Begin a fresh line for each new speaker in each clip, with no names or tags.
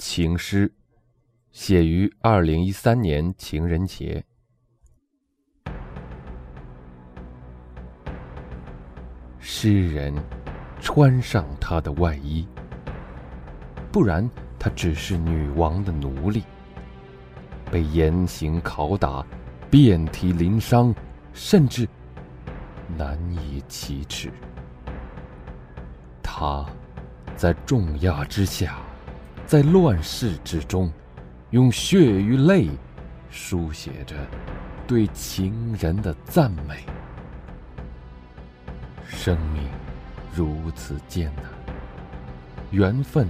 情诗，写于二零一三年情人节。诗人穿上他的外衣，不然他只是女王的奴隶，被严刑拷打，遍体鳞伤，甚至难以启齿。他在重压之下，在乱世之中，用血与泪书写着对情人的赞美。生命如此艰难，缘分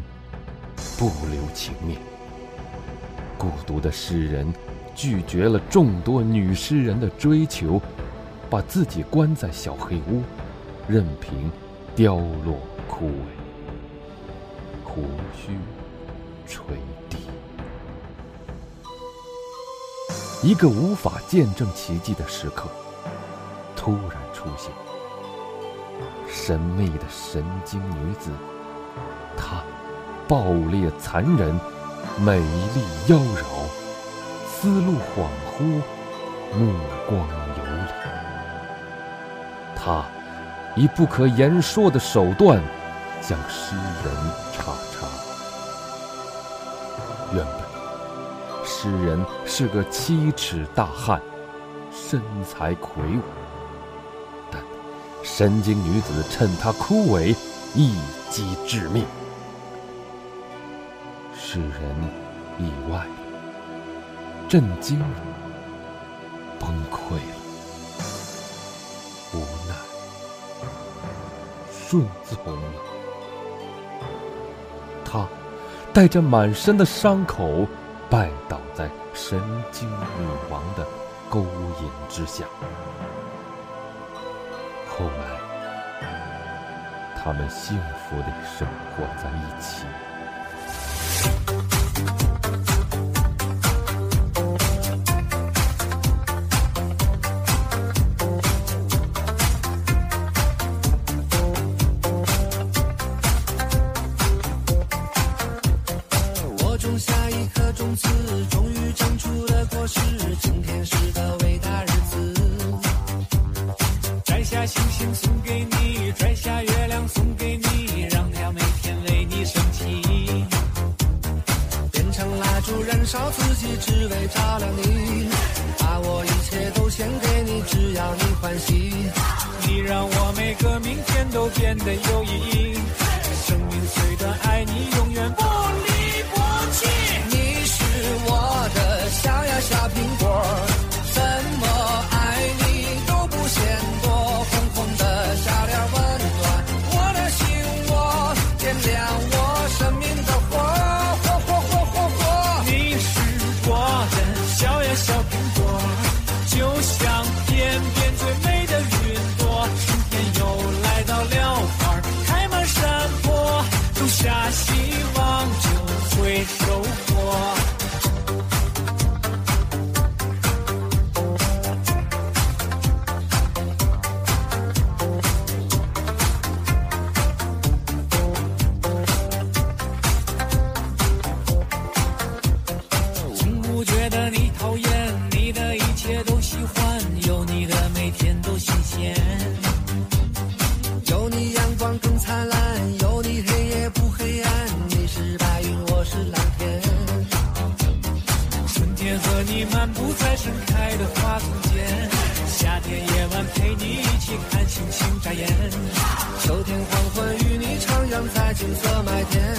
不留情面。孤独的诗人拒绝了众多女诗人的追求，把自己关在小黑屋，任凭凋落枯萎，胡须垂地。一个无法见证奇迹的时刻突然出现。神秘的神经女子，她暴烈残忍，美丽妖娆，思路恍惚，目光游离。她以不可言说的手段将诗人唱。原本，诗人是个七尺大汉，身材魁梧。但神经女子趁他枯萎，一击致命。诗人意外了，震惊了，崩溃了，无奈，顺从了。他带着满身的伤口，拜倒在神经女王的勾引之下。后来，他们幸福的生活在一起。
种下一颗种子，终于长出了果实。今天是个伟大日子。摘下星星送给你，摘下月亮送给你，让它每天为你升起。变成蜡烛燃烧自己，只为照亮你。把我一切都献给你，只要你欢喜。你让我每个明天都变得有天夜晚陪你一起看星星眨眼，秋天黄昏与你徜徉在金色麦田。